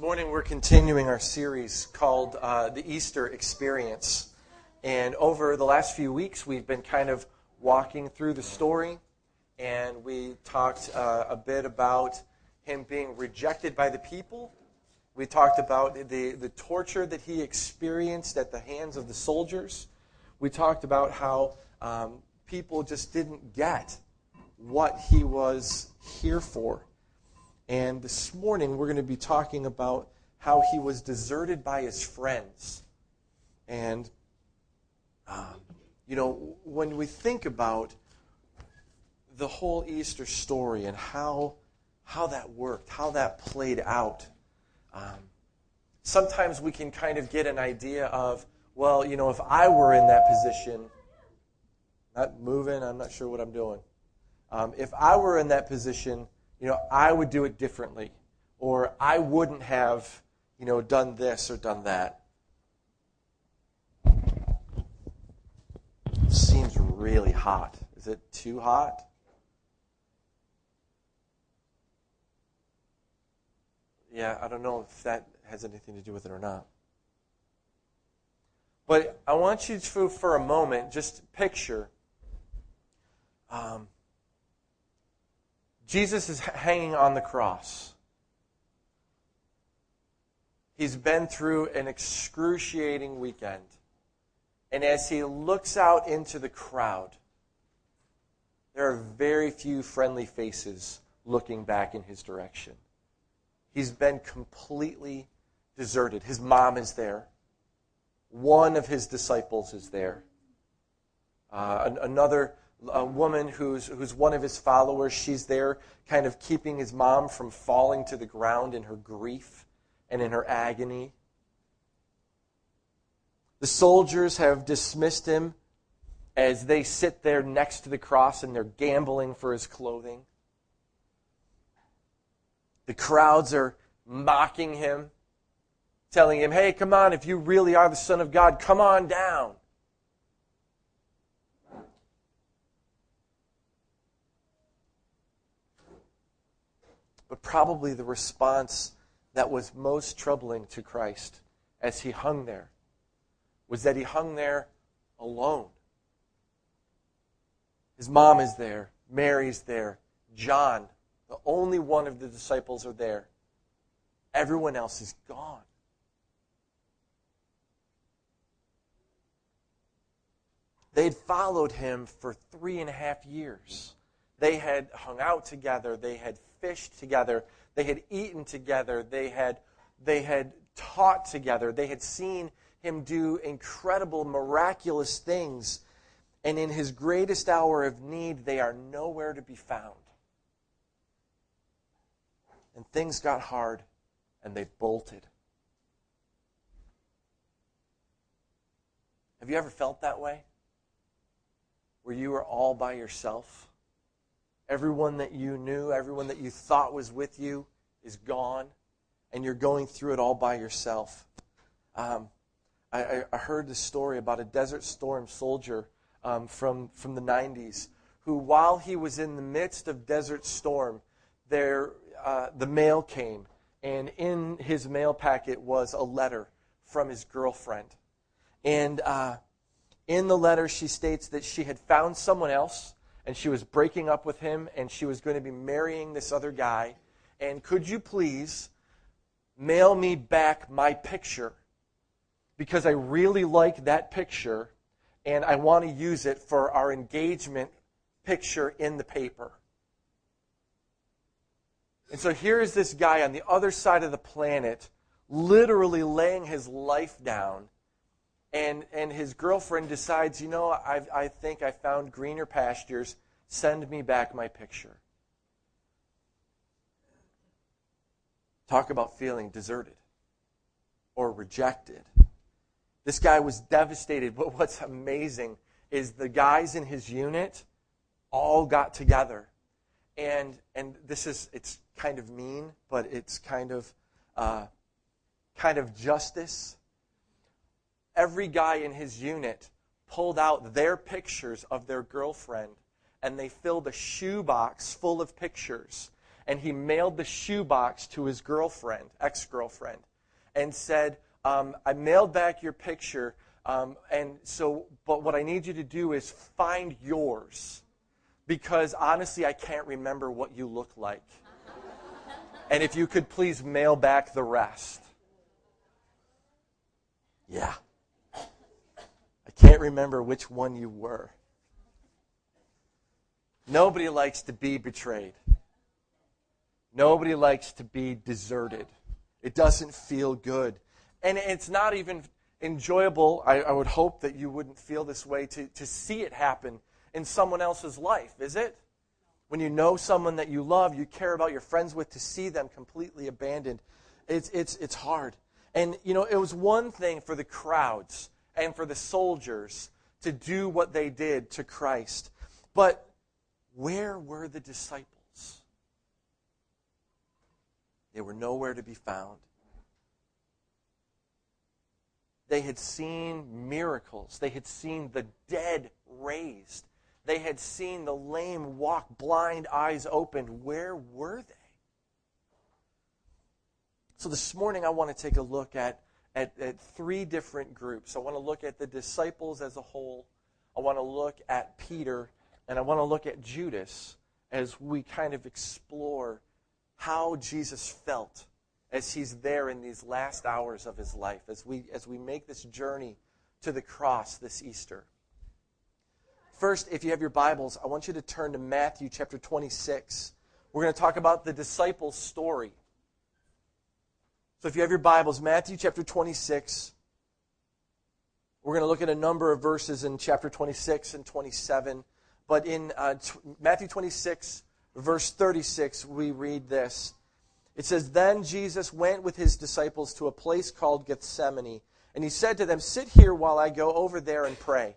morning we're continuing our series called uh, The Easter Experience. And over the last few weeks, we've been kind of walking through the story, and we talked uh, a bit about him being rejected by the people. We talked about the, the torture that he experienced at the hands of the soldiers. We talked about how um, people just didn't get what he was here for. And this morning we're going to be talking about how he was deserted by his friends. And, uh, you know, when we think about the whole Easter story and how, how that worked, how that played out, um, sometimes we can kind of get an idea of, well, you know, if I were in that position, not moving, I'm not sure what I'm doing. Um, if I were in that position, you know, I would do it differently, or I wouldn't have, you know, done this or done that. It seems really hot. Is it too hot? Yeah, I don't know if that has anything to do with it or not. But I want you to, for a moment, just picture um, Jesus is hanging on the cross. He's been through an excruciating weekend. And as he looks out into the crowd, there are very few friendly faces looking back in his direction. He's been completely deserted. His mom is there. One of his disciples is there. Uh, another a woman who's, who's one of his followers. She's there kind of keeping his mom from falling to the ground in her grief and in her agony. The soldiers have dismissed him as they sit there next to the cross and they're gambling for his clothing. The crowds are mocking him, telling him, hey, come on, if you really are the Son of God, come on down. But probably the response that was most troubling to Christ as he hung there was that he hung there alone. His mom is there, Mary's there, John, the only one of the disciples, are there. Everyone else is gone. They'd followed him for three and a half years. They had hung out together. They had fished together. They had eaten together. They had, they had taught together. They had seen him do incredible, miraculous things. And in his greatest hour of need, they are nowhere to be found. And things got hard, and they bolted. Have you ever felt that way? Where you were all by yourself? Everyone that you knew, everyone that you thought was with you is gone, and you're going through it all by yourself. Um, I, I, heard this story about a Desert Storm soldier um, from, from the 90s who, while he was in the midst of Desert Storm, there, uh, the mail came, and in his mail packet was a letter from his girlfriend. And uh, in the letter, she states that she had found someone else and she was breaking up with him and she was going to be marrying this other guy. And could you please mail me back my picture? Because I really like that picture and I want to use it for our engagement picture in the paper. And so here is this guy on the other side of the planet, literally laying his life down and, and his girlfriend decides, you know, I, I think I found greener pastures. Send me back my picture. Talk about feeling deserted or rejected. This guy was devastated, but what's amazing is the guys in his unit all got together. And, and this is, it's kind of mean, but it's kind of, uh, kind of justice every guy in his unit pulled out their pictures of their girlfriend and they filled a shoebox full of pictures. and he mailed the shoebox to his girlfriend, ex girlfriend, and said, um, I mailed back your picture, um, and so, but what I need you to do is find yours. Because honestly, I can't remember what you look like. and if you could please mail back the rest. Yeah. Can't remember which one you were. Nobody likes to be betrayed. Nobody likes to be deserted. It doesn't feel good. And it's not even enjoyable. I, I, would hope that you wouldn't feel this way to, to see it happen in someone else's life, is it? When you know someone that you love, you care about, your friends with, to see them completely abandoned, it's, it's, it's hard. And, you know, it was one thing for the crowds and for the soldiers to do what they did to Christ. But where were the disciples? They were nowhere to be found. They had seen miracles. They had seen the dead raised. They had seen the lame walk, blind eyes opened. Where were they? So this morning, I want to take a look at, at, at three different groups. I want to look at the disciples as a whole. I want to look at Peter and I want to look at Judas as we kind of explore how Jesus felt as he's there in these last hours of his life, as we, as we make this journey to the cross this Easter. First, if you have your Bibles, I want you to turn to Matthew chapter 26. We're going to talk about the disciples' story. So if you have your Bibles, Matthew chapter 26, we're going to look at a number of verses in chapter 26 and 27. But in uh, t- Matthew 26, verse 36, we read this. It says, Then Jesus went with his disciples to a place called Gethsemane, and he said to them, Sit here while I go over there and pray.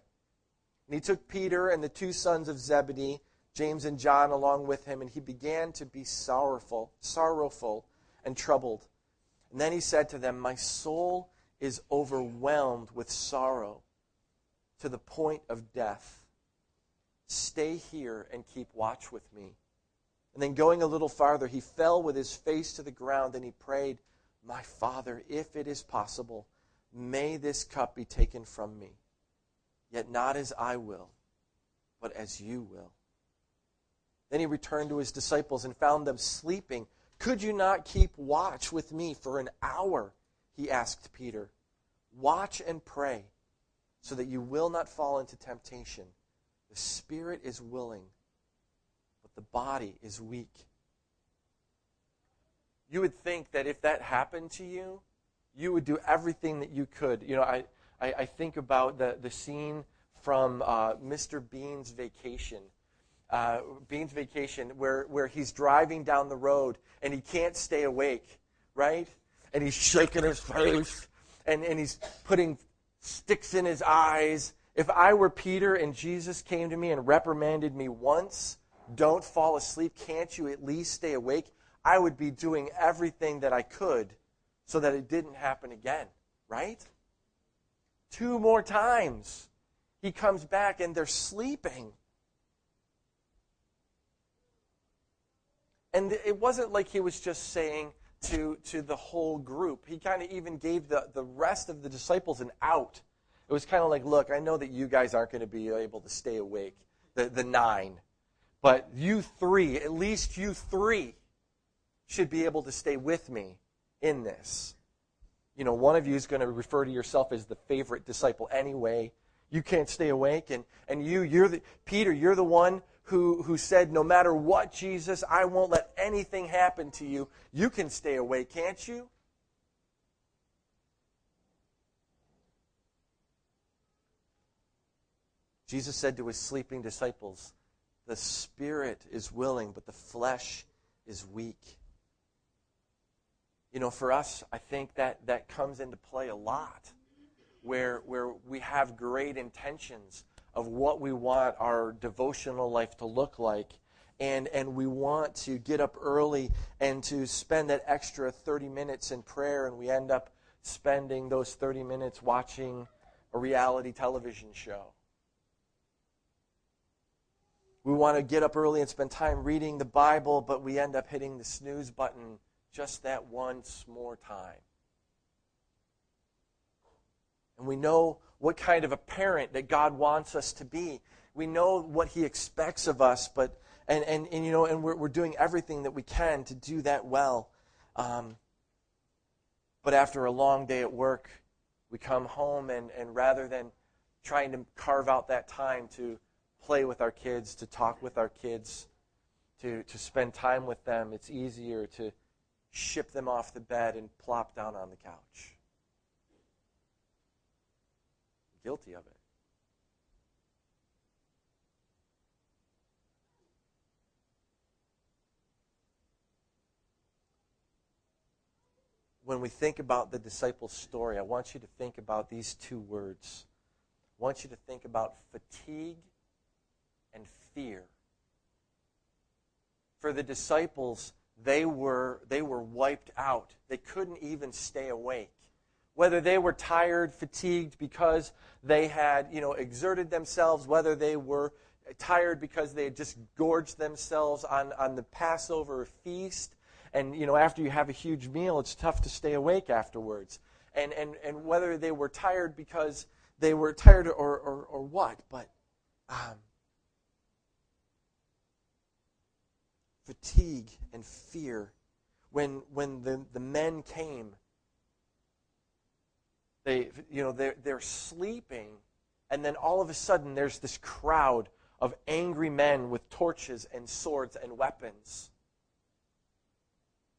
And he took Peter and the two sons of Zebedee, James and John, along with him, and he began to be sorrowful, sorrowful and troubled. And then he said to them, My soul is overwhelmed with sorrow to the point of death. Stay here and keep watch with me. And then going a little farther, he fell with his face to the ground and he prayed, My Father, if it is possible, may this cup be taken from me. Yet not as I will, but as you will. Then he returned to his disciples and found them sleeping. Could you not keep watch with me for an hour? He asked Peter. Watch and pray so that you will not fall into temptation. The spirit is willing, but the body is weak. You would think that if that happened to you, you would do everything that you could. You know, I, I, I think about the, the scene from uh, Mr. Bean's vacation. Uh, Bean's vacation, where, where he's driving down the road and he can't stay awake, right? And he's shaking his face and, and he's putting sticks in his eyes if I were Peter and Jesus came to me and reprimanded me once, don't fall asleep, can't you at least stay awake? I would be doing everything that I could so that it didn't happen again, right? Two more times. He comes back and they're sleeping. And it wasn't like he was just saying to, to the whole group. He kind of even gave the, the rest of the disciples an out it was kind of like, look, I know that you guys aren't going to be able to stay awake, the, the nine, but you three, at least you three, should be able to stay with me in this. You know, one of you is going to refer to yourself as the favorite disciple anyway. You can't stay awake. And, and you, you're the, Peter, you're the one who, who said, no matter what, Jesus, I won't let anything happen to you. You can stay away, can't you? Jesus said to his sleeping disciples, The spirit is willing, but the flesh is weak. You know, for us, I think that, that comes into play a lot, where, where we have great intentions of what we want our devotional life to look like. And, and we want to get up early and to spend that extra 30 minutes in prayer, and we end up spending those 30 minutes watching a reality television show we want to get up early and spend time reading the Bible, but we end up hitting the snooze button just that once more time. And we know what kind of a parent that God wants us to be. We know what He expects of us, but and, and, and you know, and we're, we're doing everything that we can to do that well. Um, but after a long day at work, we come home and, and rather than trying to carve out that time to play with our kids, to talk with our kids, to, to spend time with them, it's easier to ship them off the bed and plop down on the couch. Guilty of it. when we think about the disciples' story, I want you to think about these two words. I want you to think about fatigue and fear. For the disciples, they were, they were wiped out. They couldn't even stay awake. Whether they were tired, fatigued because they had, you know, exerted themselves, whether they were tired because they had just gorged themselves on, on the Passover feast, and you know after you have a huge meal it's tough to stay awake afterwards. And and and whether they were tired because they were tired or or, or what but um, fatigue and fear when when the, the men came they you know they're, they're sleeping and then all of a sudden there's this crowd of angry men with torches and swords and weapons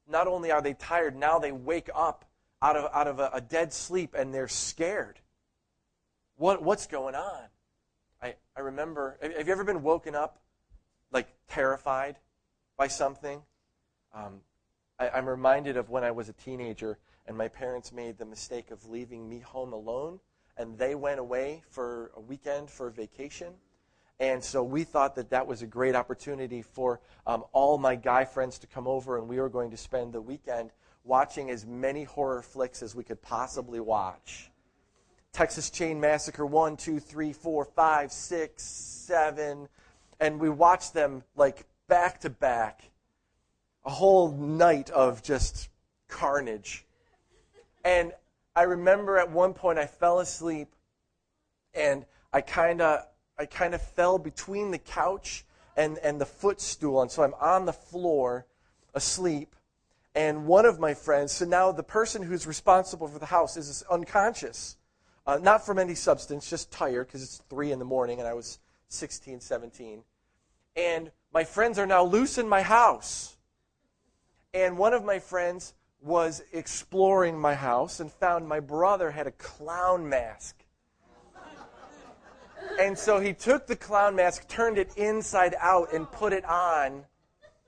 not only are they tired, now they wake up out of, out of a, a dead sleep and they're scared. What, what's going on? I, I remember, have you ever been woken up like terrified by something? Um, I, I'm reminded of when I was a teenager and my parents made the mistake of leaving me home alone and they went away for a weekend for a vacation and so we thought that that was a great opportunity for um, all my guy friends to come over, and we were going to spend the weekend watching as many horror flicks as we could possibly watch. Texas Chain Massacre 1, 2, 3, 4, 5, 6, 7. And we watched them like back to back. A whole night of just carnage. And I remember at one point I fell asleep and I kind of I kind of fell between the couch and, and the footstool. And so I'm on the floor asleep. And one of my friends, so now the person who's responsible for the house is unconscious. Uh, not from any substance, just tired because it's 3 in the morning and I was 16, 17. And my friends are now loose in my house. And one of my friends was exploring my house and found my brother had a clown mask and so he took the clown mask, turned it inside out, and put it on.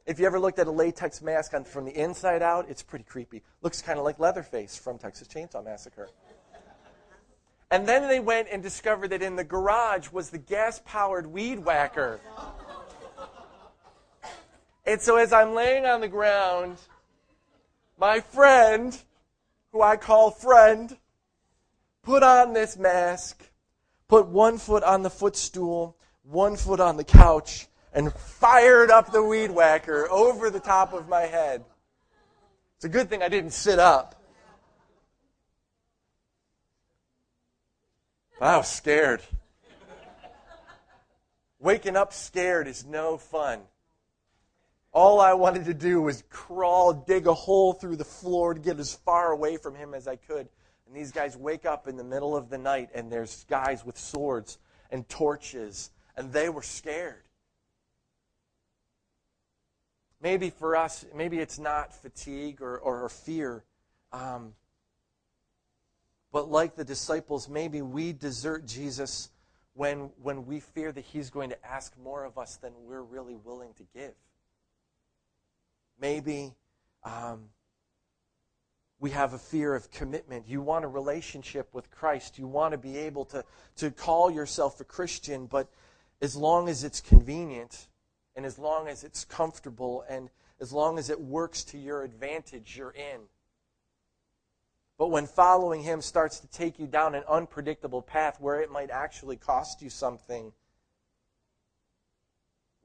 If you ever looked at a latex mask on, from the inside out, it's pretty creepy. Looks kind of like Leatherface from Texas Chainsaw Massacre. And then they went and discovered that in the garage was the gas powered weed whacker. And so as I'm laying on the ground, my friend, who I call friend, put on this mask put one foot on the footstool, one foot on the couch, and fired up the weed whacker over the top of my head. It's a good thing I didn't sit up. I was scared. Waking up scared is no fun. All I wanted to do was crawl, dig a hole through the floor to get as far away from him as I could. And these guys wake up in the middle of the night, and there's guys with swords and torches, and they were scared. Maybe for us, maybe it's not fatigue or, or fear. Um, but like the disciples, maybe we desert Jesus when, when we fear that he's going to ask more of us than we're really willing to give. Maybe um, we have a fear of commitment. You want a relationship with Christ. You want to be able to, to call yourself a Christian, but as long as it's convenient and as long as it's comfortable and as long as it works to your advantage, you're in. But when following Him starts to take you down an unpredictable path where it might actually cost you something,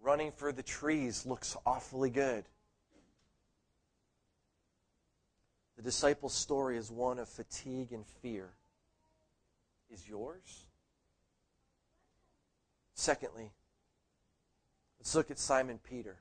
running for the trees looks awfully good. The disciples' story is one of fatigue and fear. Is yours? Secondly, let's look at Simon Peter.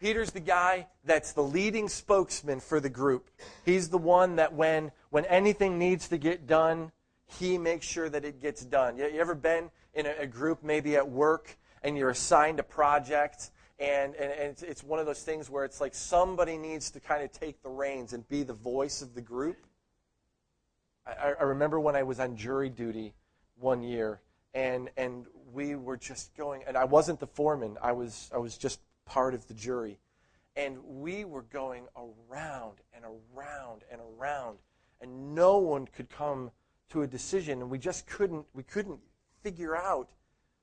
Peter's the guy that's the leading spokesman for the group. He's the one that when when anything needs to get done, he makes sure that it gets done. You, ever been in a, a group, maybe at work, and you're assigned a project, and, and, and it's, it's one of those things where it's like somebody needs to kind of take the reins and be the voice of the group? I, I remember when I was on jury duty one year, and, and we were just going, and I wasn't the foreman, I was, I was just part of the jury. And we were going around and around and around, and no one could come to a decision, and we just couldn't we couldn't figure out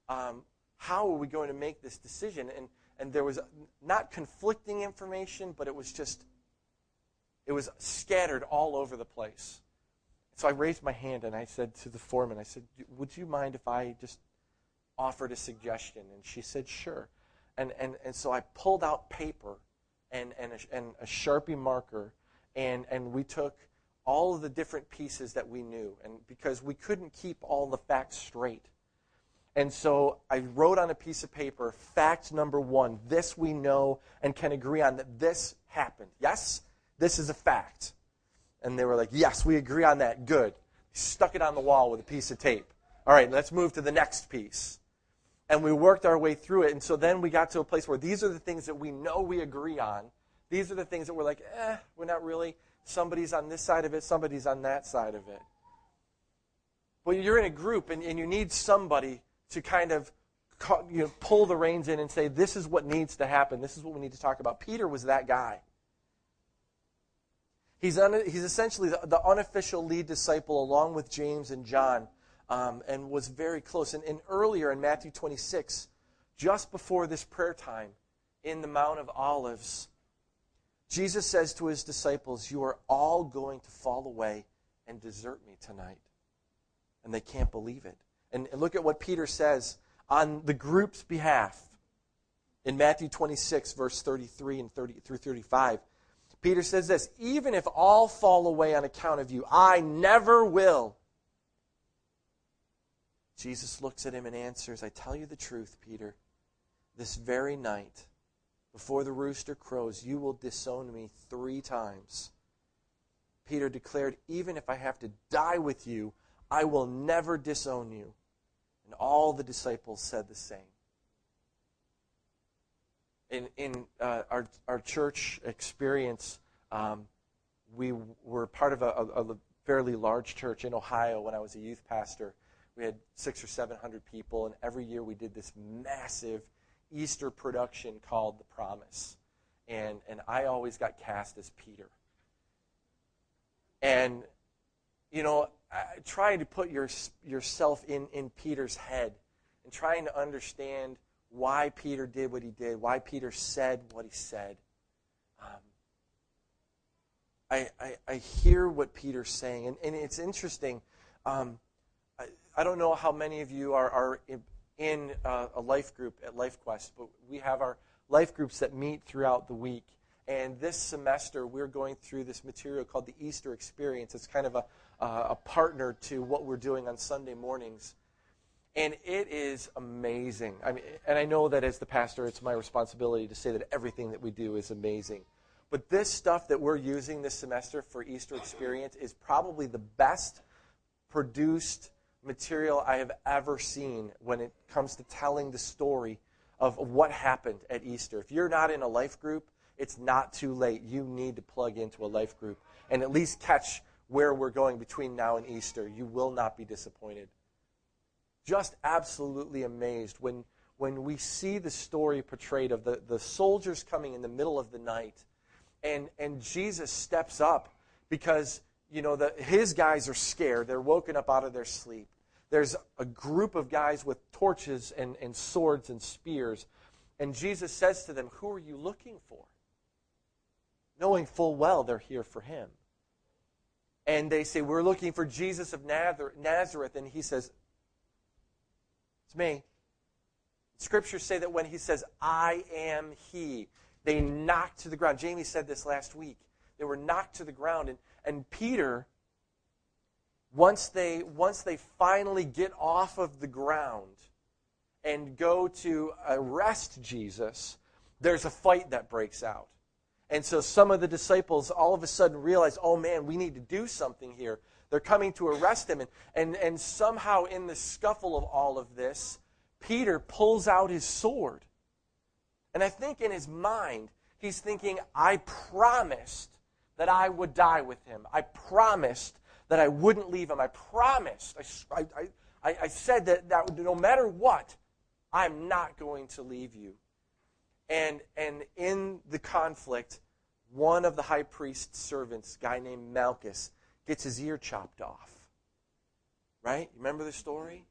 um, how are we going to make this decision, and and there was not conflicting information, but it was just it was scattered all over the place. So I raised my hand and I said to the foreman, I said, "Would you mind if I just offered a suggestion?" And she said, "Sure." And and and so I pulled out paper and and a, and a sharpie marker, and and we took all of the different pieces that we knew, and because we couldn't keep all the facts straight. And so I wrote on a piece of paper, fact number one, this we know and can agree on that this happened. Yes, this is a fact. And they were like, yes, we agree on that. Good. Stuck it on the wall with a piece of tape. All right, let's move to the next piece. And we worked our way through it. And so then we got to a place where these are the things that we know we agree on. These are the things that we're like, eh, we're not really somebody's on this side of it, somebody's on that side of it. But you're in a group and, and you need somebody to kind of you know, pull the reins in and say, this is what needs to happen. This is what we need to talk about. Peter was that guy. He's, un, he's essentially the, the, unofficial lead disciple along with James and John um, and was very close. And, and earlier in Matthew 26, just before this prayer time in the Mount of Olives, Jesus says to his disciples, You are all going to fall away and desert me tonight. And they can't believe it. And, look at what Peter says on the group's behalf in Matthew 26, verse 33 and 30 through 35. Peter says this Even if all fall away on account of you, I never will. Jesus looks at him and answers, I tell you the truth, Peter. This very night, before the rooster crows, you will disown me three times. Peter declared, Even if I have to die with you, I will never disown you. And all the disciples said the same. In, in uh, our, our church experience, um, we were part of a, a, a fairly large church in Ohio when I was a youth pastor. We had six or seven hundred people, and every year we did this massive Easter production called The Promise. And, and I always got cast as Peter. And, you know, trying to put your, yourself in, in Peter's head and trying to understand why Peter did what he did, why Peter said what he said. Um, I, I, I, hear what Peter's saying, and, and it's interesting. Um, I, I, don't know how many of you are, are in uh, a life group at LifeQuest, but we have our life groups that meet throughout the week. And this semester, we're going through this material called the Easter Experience. It's kind of a, uh, a partner to what we're doing on Sunday mornings. And it is amazing. I mean, and I know that as the pastor, it's my responsibility to say that everything that we do is amazing. But this stuff that we're using this semester for Easter Experience is probably the best produced material I have ever seen when it comes to telling the story of what happened at Easter. If you're not in a life group, it's not too late. You need to plug into a life group and at least catch where we're going between now and Easter. You will not be disappointed. Just absolutely amazed when, when we see the story portrayed of the, the soldiers coming in the middle of the night and, and Jesus steps up because you know, the, his guys are scared. They're woken up out of their sleep. There's a group of guys with torches and, and swords and spears. And Jesus says to them, Who are you looking for? Knowing full well they're here for him. And they say, We're looking for Jesus of Nazareth. And he says, It's me. Scriptures say that when he says, I am he, they knocked to the ground. Jamie said this last week. They were knocked to the ground. And, and Peter, once they, once they finally get off of the ground and go to arrest Jesus, there's a fight that breaks out. And so some of the disciples all of a sudden realize, oh man, we need to do something here. They're coming to arrest him. And, and, and somehow, in the scuffle of all of this, Peter pulls out his sword. And I think in his mind, he's thinking, I promised that I would die with him. I promised that I wouldn't leave him. I promised. I, I, I, said that, that no matter what, I'm not going to leave you. And, and in the conflict, one of the high priest's servants, guy named Malchus, gets his ear chopped off. Right? You Remember the story?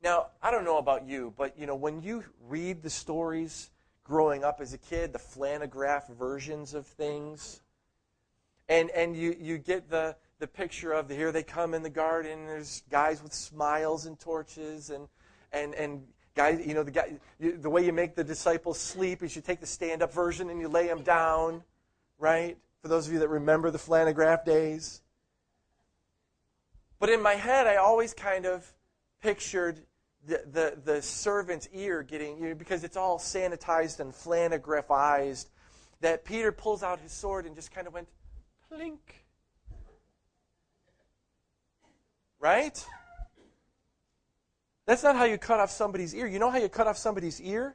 Now, I don't know about you, but you know, when you read the stories growing up as a kid, the flannelgraph versions of things, and and you, you get the, the picture of the here they come in the garden, there's guys with smiles and torches and and and Guys, you know, the, guy, you, the way you make the disciples sleep is you take the stand up version and you lay them down, right? For those of you that remember the flannelgraph days. But in my head, I always kind of pictured the, the, the servant's ear getting, you know, because it's all sanitized and flannelgraphized, that Peter pulls out his sword and just kind of went, plink. Right? That's not how you cut off somebody's ear. You know how you cut off somebody's ear?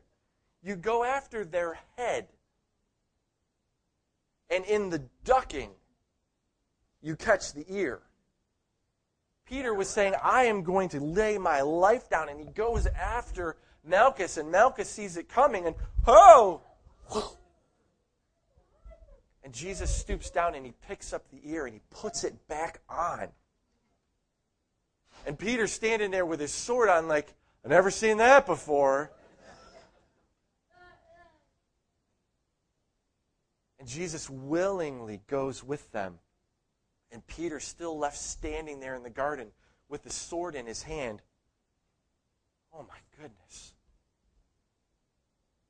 You go after their head. And in the ducking, you catch the ear. Peter was saying, I am going to lay my life down. And he goes after Malchus, and Malchus sees it coming, and oh! And Jesus stoops down and he picks up the ear and he puts it back on. And Peter's standing there with his sword on, like, I've never seen that before. And Jesus willingly goes with them. And Peter still left standing there in the garden with the sword in his hand. Oh my goodness.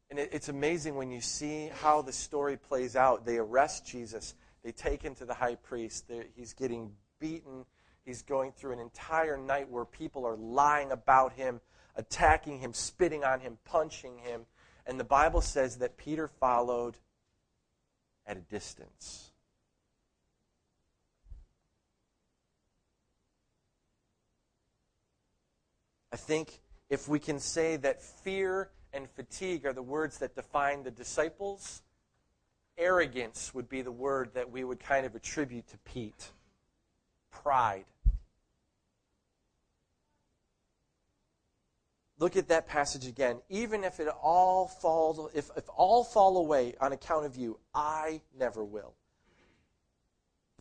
And it, it's amazing when you see how the story plays out. They arrest Jesus, they take him to the high priest. They're, he's getting beaten He's going through an entire night where people are lying about him, attacking him, spitting on him, punching him. And the Bible says that Peter followed at a distance. I think if we can say that fear and fatigue are the words that define the disciples, arrogance would be the word that we would kind of attribute to Pete pride. Look at that passage again. Even if it all falls, if, if all fall away on account of you, I never will.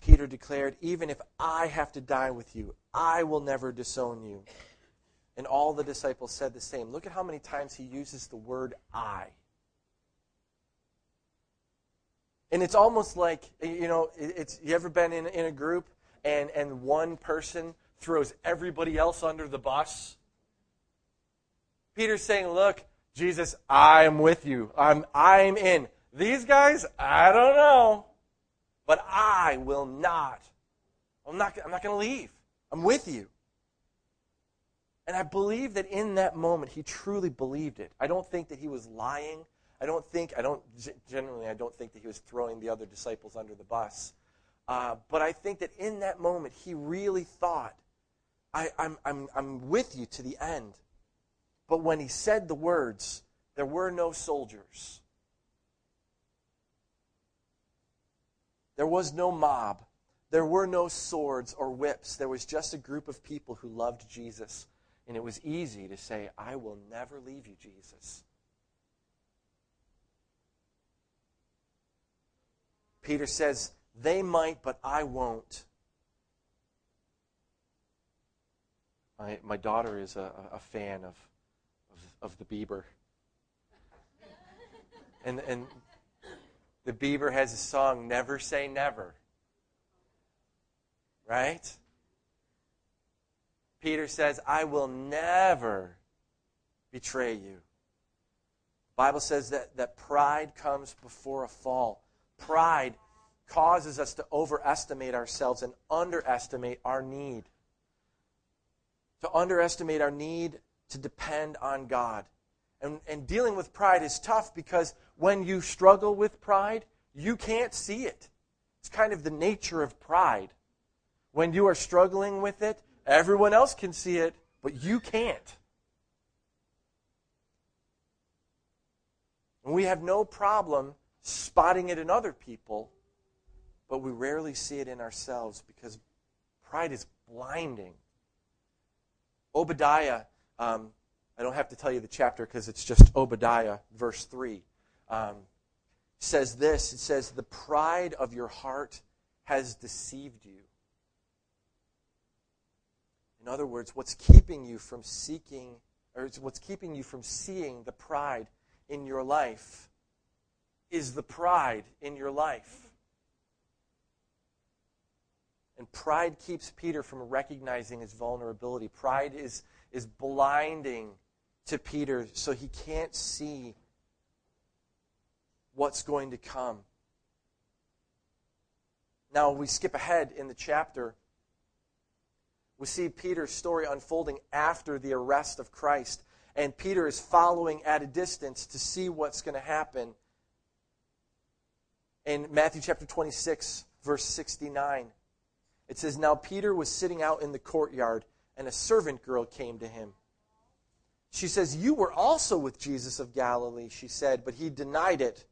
Peter declared, Even if I have to die with you, I will never disown you. And all the disciples said the same. Look at how many times he uses the word I. And it's almost like, you know, it's, you ever been in, in a group and, and one person throws everybody else under the bus. Peter's saying, Look, Jesus, I'm with you. I'm, I'm in. These guys, I don't know. But I will not. I'm not, I'm not going to leave. I'm with you. And I believe that in that moment, he truly believed it. I don't think that he was lying. I don't think, I don't, generally, I don't think that he was throwing the other disciples under the bus. Uh, but I think that in that moment, he really thought, I, I'm, I'm, I'm with you to the end. But when he said the words, there were no soldiers. There was no mob. There were no swords or whips. There was just a group of people who loved Jesus. And it was easy to say, I will never leave you, Jesus. Peter says, they might, but I won't. My, my daughter is a, a fan of, of, the Bieber. And, and the Bieber has a song, Never Say Never. Right? Peter says, I will never betray you. The Bible says that, that pride comes before a fall. Pride causes us to overestimate ourselves and underestimate our need. To underestimate our need to depend on God. And, and dealing with pride is tough because when you struggle with pride, you can't see it. It's kind of the nature of pride. When you are struggling with it, everyone else can see it, but you can't. And we have no problem spotting it in other people, but we rarely see it in ourselves because pride is blinding. Obadiah, um, I don't have to tell you the chapter because it's just Obadiah, verse 3, um, says this It says, The pride of your heart has deceived you. In other words, what's keeping you from seeking, or what's keeping you from seeing the pride in your life is the pride in your life. And pride keeps Peter from recognizing his vulnerability. Pride is, is blinding to Peter so he can't see what's going to come. Now, we skip ahead in the chapter. We see Peter's story unfolding after the arrest of Christ. And Peter is following at a distance to see what's going to happen. In Matthew chapter 26, verse 69, it says, Now Peter was sitting out in the courtyard, and a servant girl came to him. She says, You were also with Jesus of Galilee, she said, but he denied it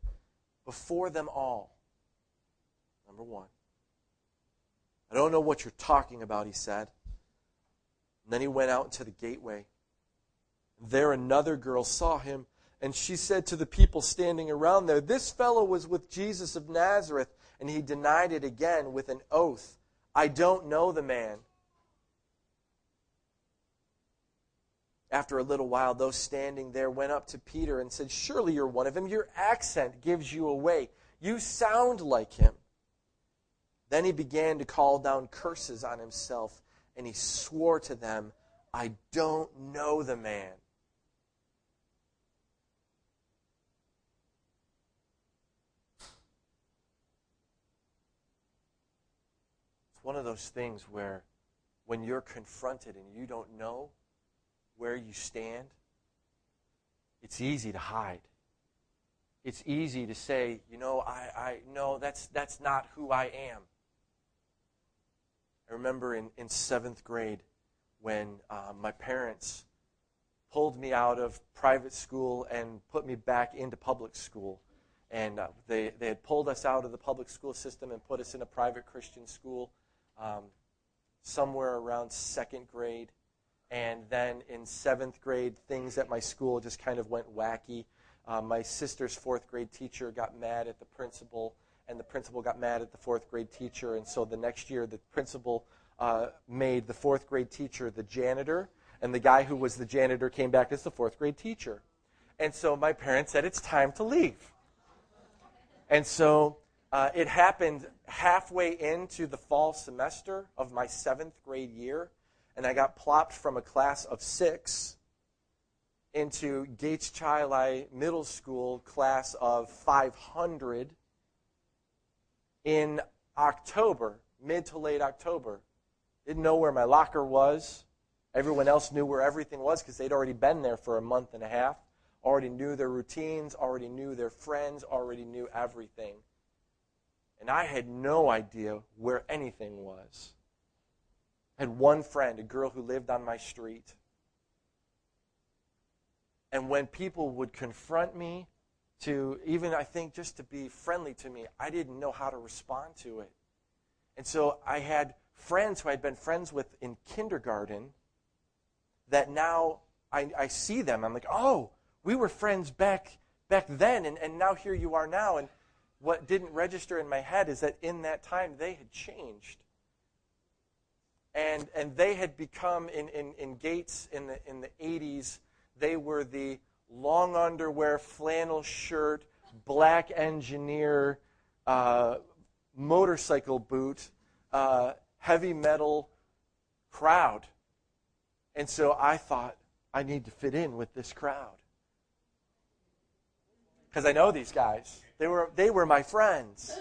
before them all. Number one. I don't know what you're talking about, he said. And then he went out into the gateway. There another girl saw him, and she said to the people standing around there, This fellow was with Jesus of Nazareth. And he denied it again with an oath I don't know the man. After a little while, those standing there went up to Peter and said, Surely you're one of them. Your accent gives you away. You sound like him. Then he began to call down curses on himself, and he swore to them, I don't know the man. It's one of those things where when you're confronted and you don't know, where you stand, it's easy to hide. It's easy to say, you know, I, I no, that's that's not who I am. I remember in, in seventh grade when uh, my parents pulled me out of private school and put me back into public school. And uh, they, they had pulled us out of the public school system and put us in a private Christian school um, somewhere around second grade. And then in seventh grade, things at my school just kind of went wacky. Uh, my sister's fourth grade teacher got mad at the principal, and the principal got mad at the fourth grade teacher. And so the next year, the principal uh, made the fourth grade teacher the janitor, and the guy who was the janitor came back as the fourth grade teacher. And so my parents said, It's time to leave. And so uh, it happened halfway into the fall semester of my seventh grade year and I got plopped from a class of six into Gates Chili Middle School class of 500 in October, mid to late October. Didn't know where my locker was. Everyone else knew where everything was because they'd already been there for a month and a half, already knew their routines, already knew their friends, already knew everything. And I had no idea where anything was. I had one friend, a girl who lived on my street. And when people would confront me to even, I think, just to be friendly to me, I didn't know how to respond to it. And so I had friends who I'd been friends with in kindergarten that now I, I see them. I'm like, oh, we were friends back back then, and, and now here you are now. And what didn't register in my head is that in that time they had changed and and they had become in, in, in Gates in the in the 80s. They were the long underwear, flannel shirt, black engineer, uh, motorcycle boot, uh, heavy metal crowd. And so I thought, I need to fit in with this crowd. Because I know these guys. They were, they were my friends.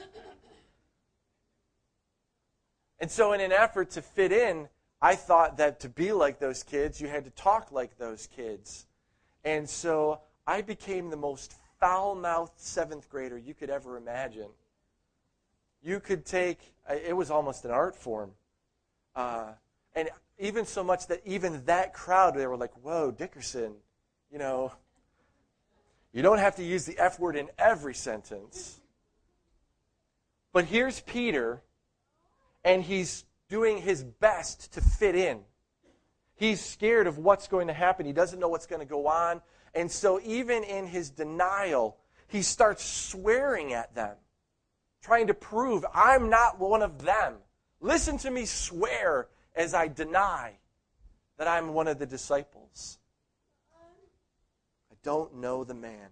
And so, in an effort to fit in, I thought that to be like those kids, you had to talk like those kids. And so, I became the most foul mouthed seventh grader you could ever imagine. You could take, it was almost an art form. Uh, and even so much that even that crowd, they were like, whoa, Dickerson, you know, you don't have to use the F word in every sentence. But here's Peter, and he's doing his best to fit in. He's scared of what's going to happen. He doesn't know what's going to go on. And so, even in his denial, he starts swearing at them, trying to prove, I'm not one of them. Listen to me swear as I deny that I'm one of the disciples. I don't know the man.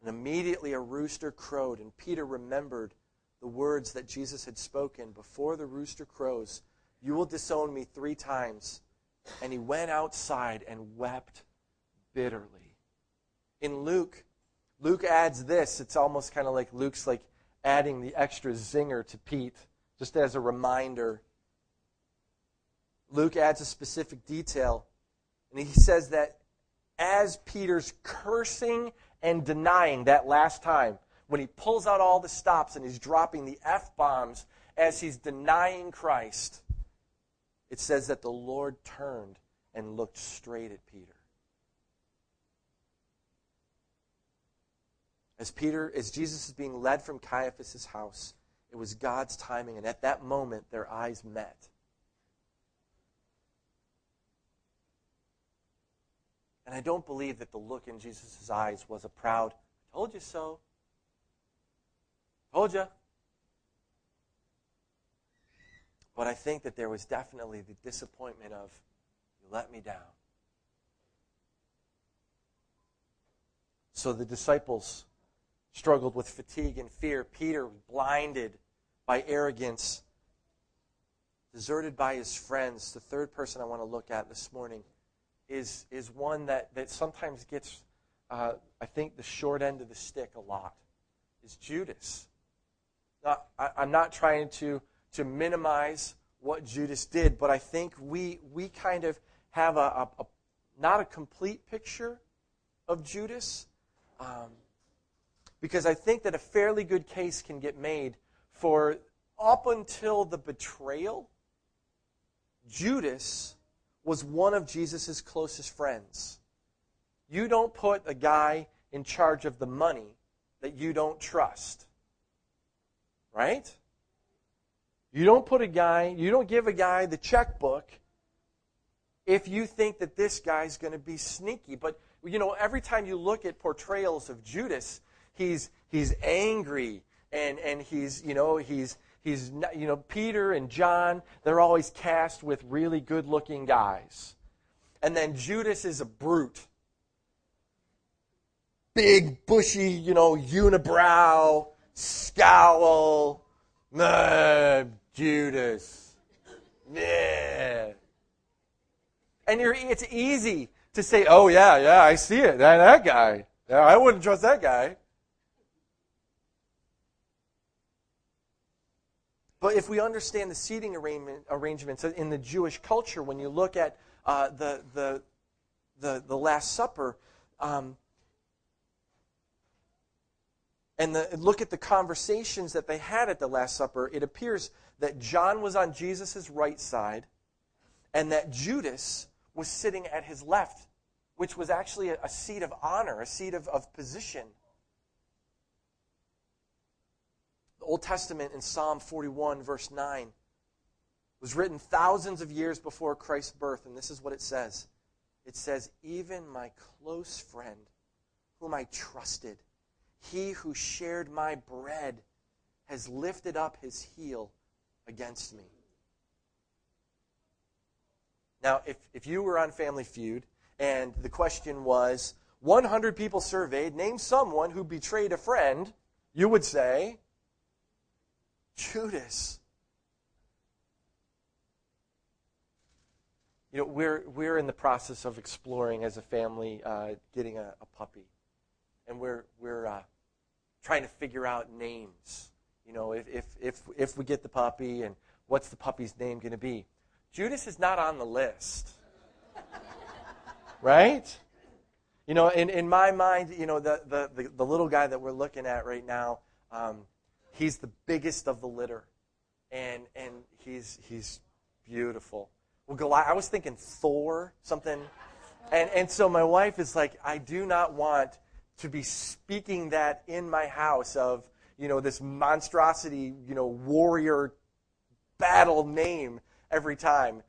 And immediately a rooster crowed, and Peter remembered the words that Jesus had spoken before the rooster crows You will disown me three times. And he went outside and wept bitterly. In Luke, Luke adds this. It's almost kind of like Luke's like adding the extra zinger to Pete, just as a reminder. Luke adds a specific detail. And he says that as Peter's cursing and denying that last time, when he pulls out all the stops and he's dropping the F bombs as he's denying Christ, it says that the Lord turned and looked straight at Peter. As Peter, as Jesus is being led from Caiaphas' house, it was God's timing, and at that moment their eyes met. And I don't believe that the look in Jesus' eyes was a proud, I told you so. You. But I think that there was definitely the disappointment of, you let me down. So the disciples struggled with fatigue and fear. Peter was blinded by arrogance, deserted by his friends. The third person I want to look at this morning is, is one that, that sometimes gets, uh, I think, the short end of the stick a lot, is Judas. I'm not trying to, to minimize what Judas did, but I think we, we kind of have a, a, a not a complete picture of Judas. Um, because I think that a fairly good case can get made for up until the betrayal, Judas was one of Jesus' closest friends. You don't put a guy in charge of the money that you don't trust. Right? You don't put a guy, you don't give a guy the checkbook if you think that this guy's going to be sneaky. But, you know, every time you look at portrayals of Judas, he's, he's angry and, and he's, you know, he's, he's, you know, Peter and John, they're always cast with really good looking guys. And then Judas is a brute. Big, bushy, you know, unibrow, scowl. Nah, Judas. Yeah. And you're, it's easy to say, oh, yeah, yeah, I see it. That, that guy. Yeah, I wouldn't trust that guy. But if we understand the seating arrangements in the Jewish culture, when you look at uh, the, the, the, the, Last Supper, um, and the, look at the conversations that they had at the Last Supper, it appears that John was on Jesus' right side and that Judas was sitting at his left, which was actually a, a seat of honor, a seat of, of position. The Old Testament in Psalm 41, verse 9, was written thousands of years before Christ's birth, and this is what it says it says, Even my close friend, whom I trusted, he who shared my bread, has lifted up his heel against me. Now, if, if you were on Family Feud and the question was 100 people surveyed, name someone who betrayed a friend, you would say, Judas. you know, we're, we're in the process of exploring as a family uh, getting a, a, puppy. And we're, we're trying to figure out names. You know, if, if, if, if we get the puppy and what's the puppy's name going to be. Judas is not on the list. right? You know, in, in my mind, you know, the, the, the, the little guy that we're looking at right now, um, he's the biggest of the litter. And, and he's, he's beautiful. Well, Goliath, I was thinking Thor, something. And, and so my wife is like, I do not want to be speaking that in my house of, you know, this monstrosity, you know, warrior battle name every time.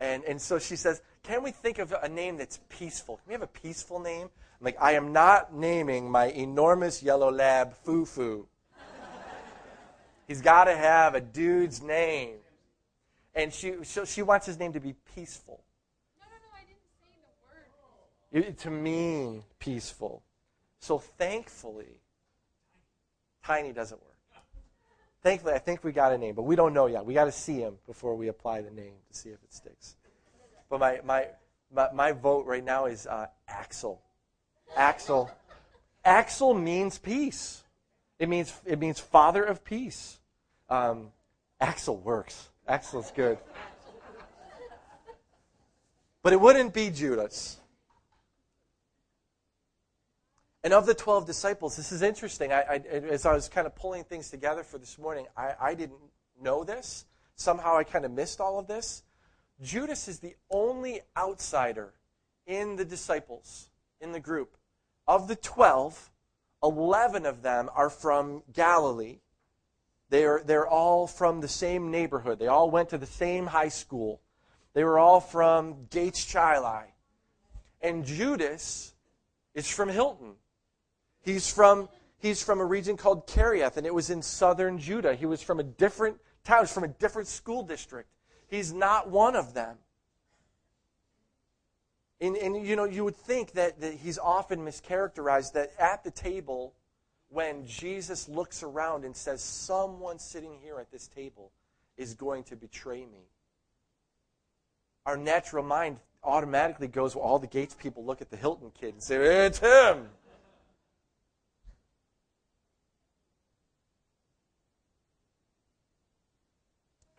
And, and so she says, Can we think of a name that's peaceful? Can we have a peaceful name? I'm like, I am not naming my enormous yellow lab Foo Foo. He's got to have a dude's name and she, she, she wants his name to be peaceful. No, no, no, I didn't say the word. to mean peaceful. So thankfully, tiny doesn't work. Thankfully, I think we got a name, but we don't know yet. We got to see him before we apply the name to see if it sticks. But my, my, my, my vote right now is uh, Axel. Axel. Axel means peace. It means, it means father of peace. Um, Axel works. Axel's good. But it wouldn't be Judas. And of the 12 disciples, this is interesting. I, I, as I was kind of pulling things together for this morning, I, I didn't know this. Somehow I kind of missed all of this. Judas is the only outsider in the disciples, in the group. Of the 12, 11 of them are from Galilee. They're, they're all from the same neighborhood. They all went to the same high school. They were all from Gates Chili. And Judas is from Hilton. He's from, he's from a region called Kerioth, and it was in southern Judah. He was from a different town, from a different school district. He's not one of them. And, and you know, you would think that, that he's often mischaracterized that at the table when Jesus looks around and says, Someone sitting here at this table is going to betray me. Our natural mind automatically goes, well, all the Gates people look at the Hilton kid and say, It's him.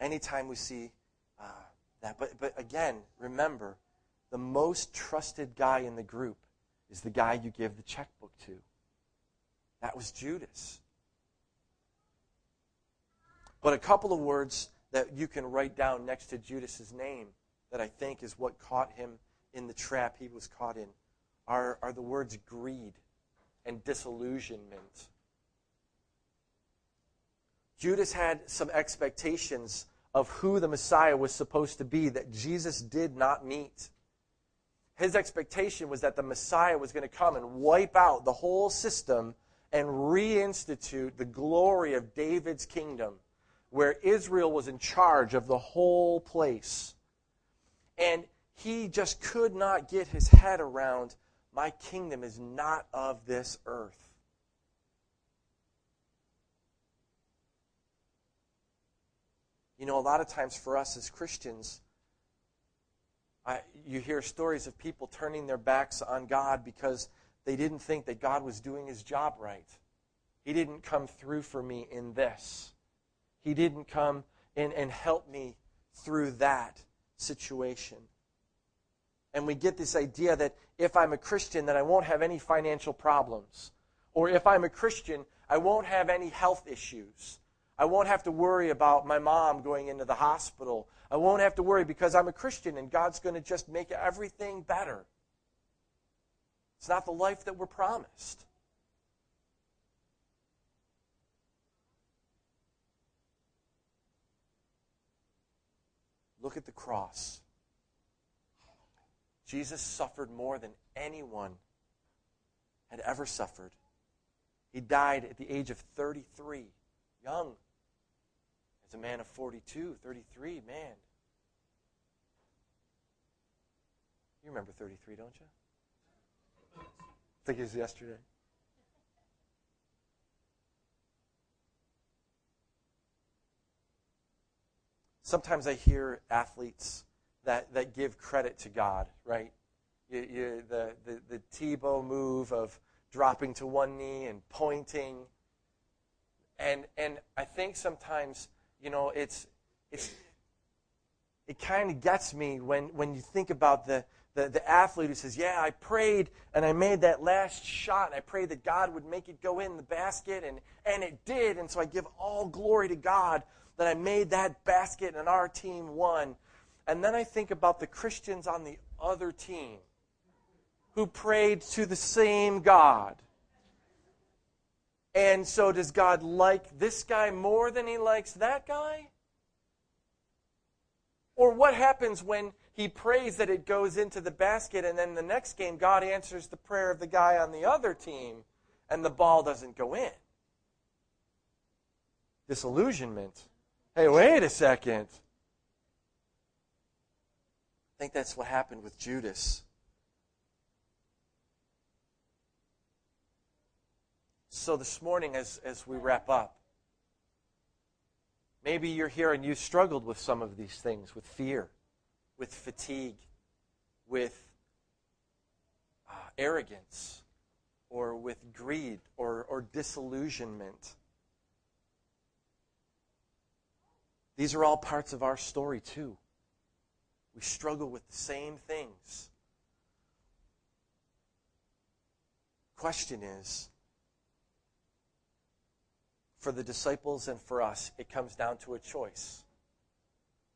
Anytime we see uh, that. But, but again, remember, the most trusted guy in the group is the guy you give the checkbook to. That was Judas. But a couple of words that you can write down next to Judas's name that I think is what caught him in the trap he was caught in are, are the words greed and disillusionment. Judas had some expectations of who the Messiah was supposed to be that Jesus did not meet. His expectation was that the Messiah was going to come and wipe out the whole system and reinstitute the glory of David's kingdom, where Israel was in charge of the whole place. And he just could not get his head around my kingdom is not of this earth. You know, a lot of times for us as Christians, I, you hear stories of people turning their backs on God because they didn't think that God was doing his job right. He didn't come through for me in this. He didn't come in and help me through that situation. And we get this idea that if I'm a Christian, then I won't have any financial problems. Or if I'm a Christian, I won't have any health issues. I won't have to worry about my mom going into the hospital. I won't have to worry because I'm a Christian and God's going to just make everything better. It's not the life that we're promised. Look at the cross. Jesus suffered more than anyone had ever suffered. He died at the age of 33, young. As a man of 42, 33, man. You remember 33, don't you? I think it was yesterday. Sometimes I hear athletes that, that give credit to God, right? You, you, the, the, the Tebow move of dropping to one knee and pointing. And, and I think sometimes, you know, it's, it's, it kind of gets me when, when you think about the, the, the athlete who says, Yeah, I prayed and I made that last shot and I prayed that God would make it go in the basket and, and it did. And so I give all glory to God that I made that basket and our team won. And then I think about the Christians on the other team who prayed to the same God. And so, does God like this guy more than he likes that guy? Or what happens when he prays that it goes into the basket, and then the next game, God answers the prayer of the guy on the other team, and the ball doesn't go in? Disillusionment. Hey, wait a second. I think that's what happened with Judas. So, this morning, as, as we wrap up, maybe you're here and you struggled with some of these things with fear, with fatigue, with uh, arrogance, or with greed, or, or disillusionment. These are all parts of our story, too. We struggle with the same things. Question is for the disciples and for us, it comes down to a choice.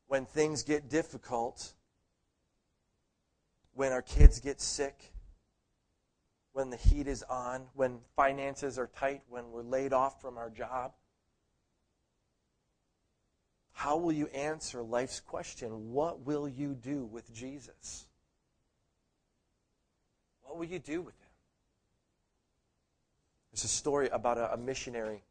When things get difficult, when our kids get sick, when the heat is on, when finances are tight, when we're laid off from our job, how will you answer life's question? What will you do with Jesus? What will you do with him? There's a story about a, a missionary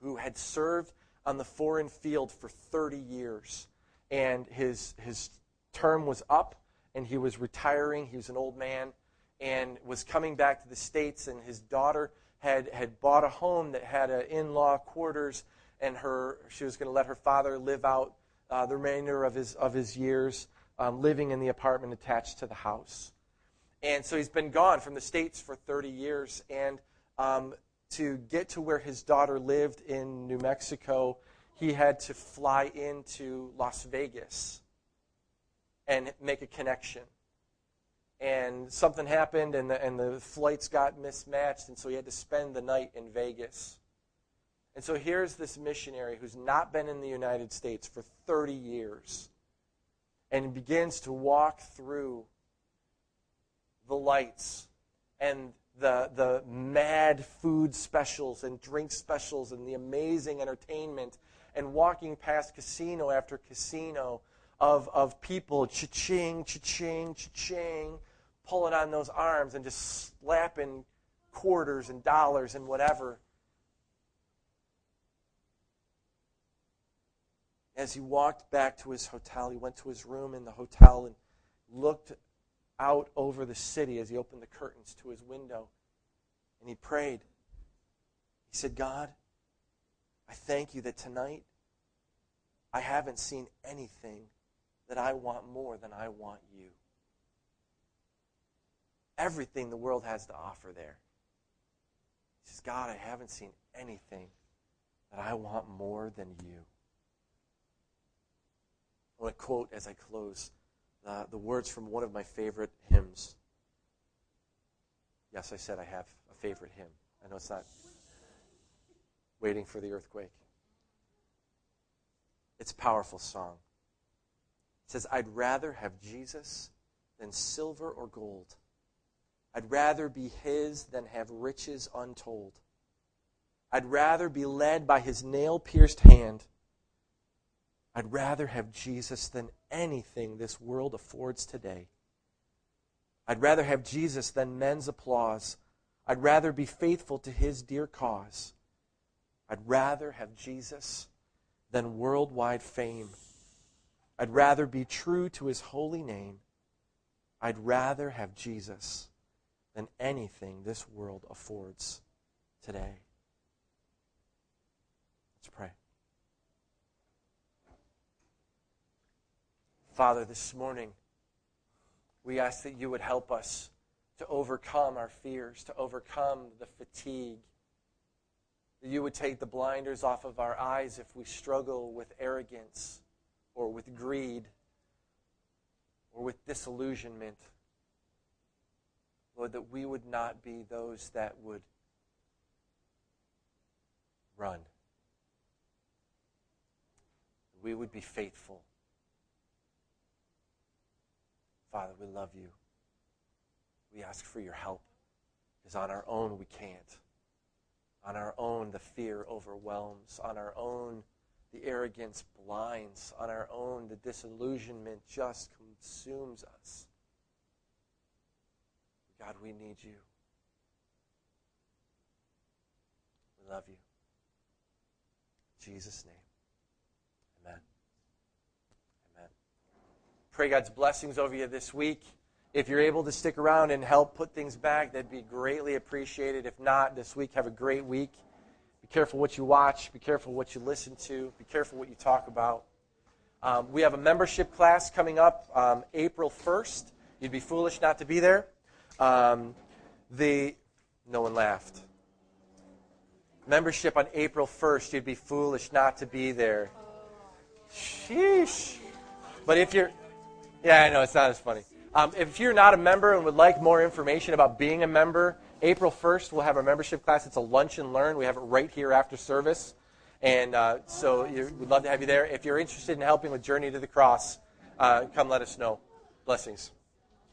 who had served on the foreign field for 30 years. And his, his term was up, and he was retiring. He was an old man and was coming back to the States, and his daughter had, had bought a home that had an in law quarters, and her, she was going to let her father live out uh, the remainder of his, of his years um, living in the apartment attached to the house. And so he's been gone from the States for 30 years, and um, to get to where his daughter lived in New Mexico, he had to fly into Las Vegas and make a connection. And something happened, and the, and the flights got mismatched, and so he had to spend the night in Vegas. And so here's this missionary who's not been in the United States for 30 years and begins to walk through the lights and the, the mad food specials and drink specials and the amazing entertainment and walking past casino after casino of, of people cha-ching, cha-ching, cha-ching, pulling on those arms and just slapping quarters and dollars and whatever. As he walked back to his hotel, he went to his room in the hotel and looked out over the city as he opened the curtains to his window and he prayed. He said, God, I thank you that tonight I haven't seen anything that I want more than I want you. Everything the world has to offer there. He says, God, I haven't seen anything that I want more than you. I want to quote as I close uh, the words from one of my favorite hymns. Yes, I said I have a favorite hymn. I know it's not waiting for the earthquake. It's a powerful song. It says, I'd rather have Jesus than silver or gold. I'd rather be his than have riches untold. I'd rather be led by his nail pierced hand. I'd rather have Jesus than anything this world affords today. I'd rather have Jesus than men's applause. I'd rather be faithful to his dear cause. I'd rather have Jesus than worldwide fame. I'd rather be true to his holy name. I'd rather have Jesus than anything this world affords today. Let's pray. Father, this morning, we ask that you would help us to overcome our fears, to overcome the fatigue. That you would take the blinders off of our eyes if we struggle with arrogance or with greed or with disillusionment. Lord, that we would not be those that would run. We would be faithful. Father, we love you. We ask for your help because on our own we can't. On our own, the fear overwhelms. On our own, the arrogance blinds. On our own, the disillusionment just consumes us. God, we need you. We love you. In Jesus' name. Pray God's blessings over you this week. If you're able to stick around and help put things back, that'd be greatly appreciated. If not, this week, have a great week. Be careful what you watch. Be careful what you listen to. Be careful what you talk about. Um, we have a membership class coming up um, April 1st. You'd be foolish not to be there. Um, the no one laughed. Membership on April 1st. You'd be foolish not to be there. Sheesh. But if you're, yeah, I know it's not as funny. Um, if you're not a member and would like more information about being a member, April 1st, we'll have a membership class. It's a lunch and learn. We have it right here after service. And uh, so we'd love to have you there. If you're interested in helping with Journey to the Cross, uh, come let us know. Blessings.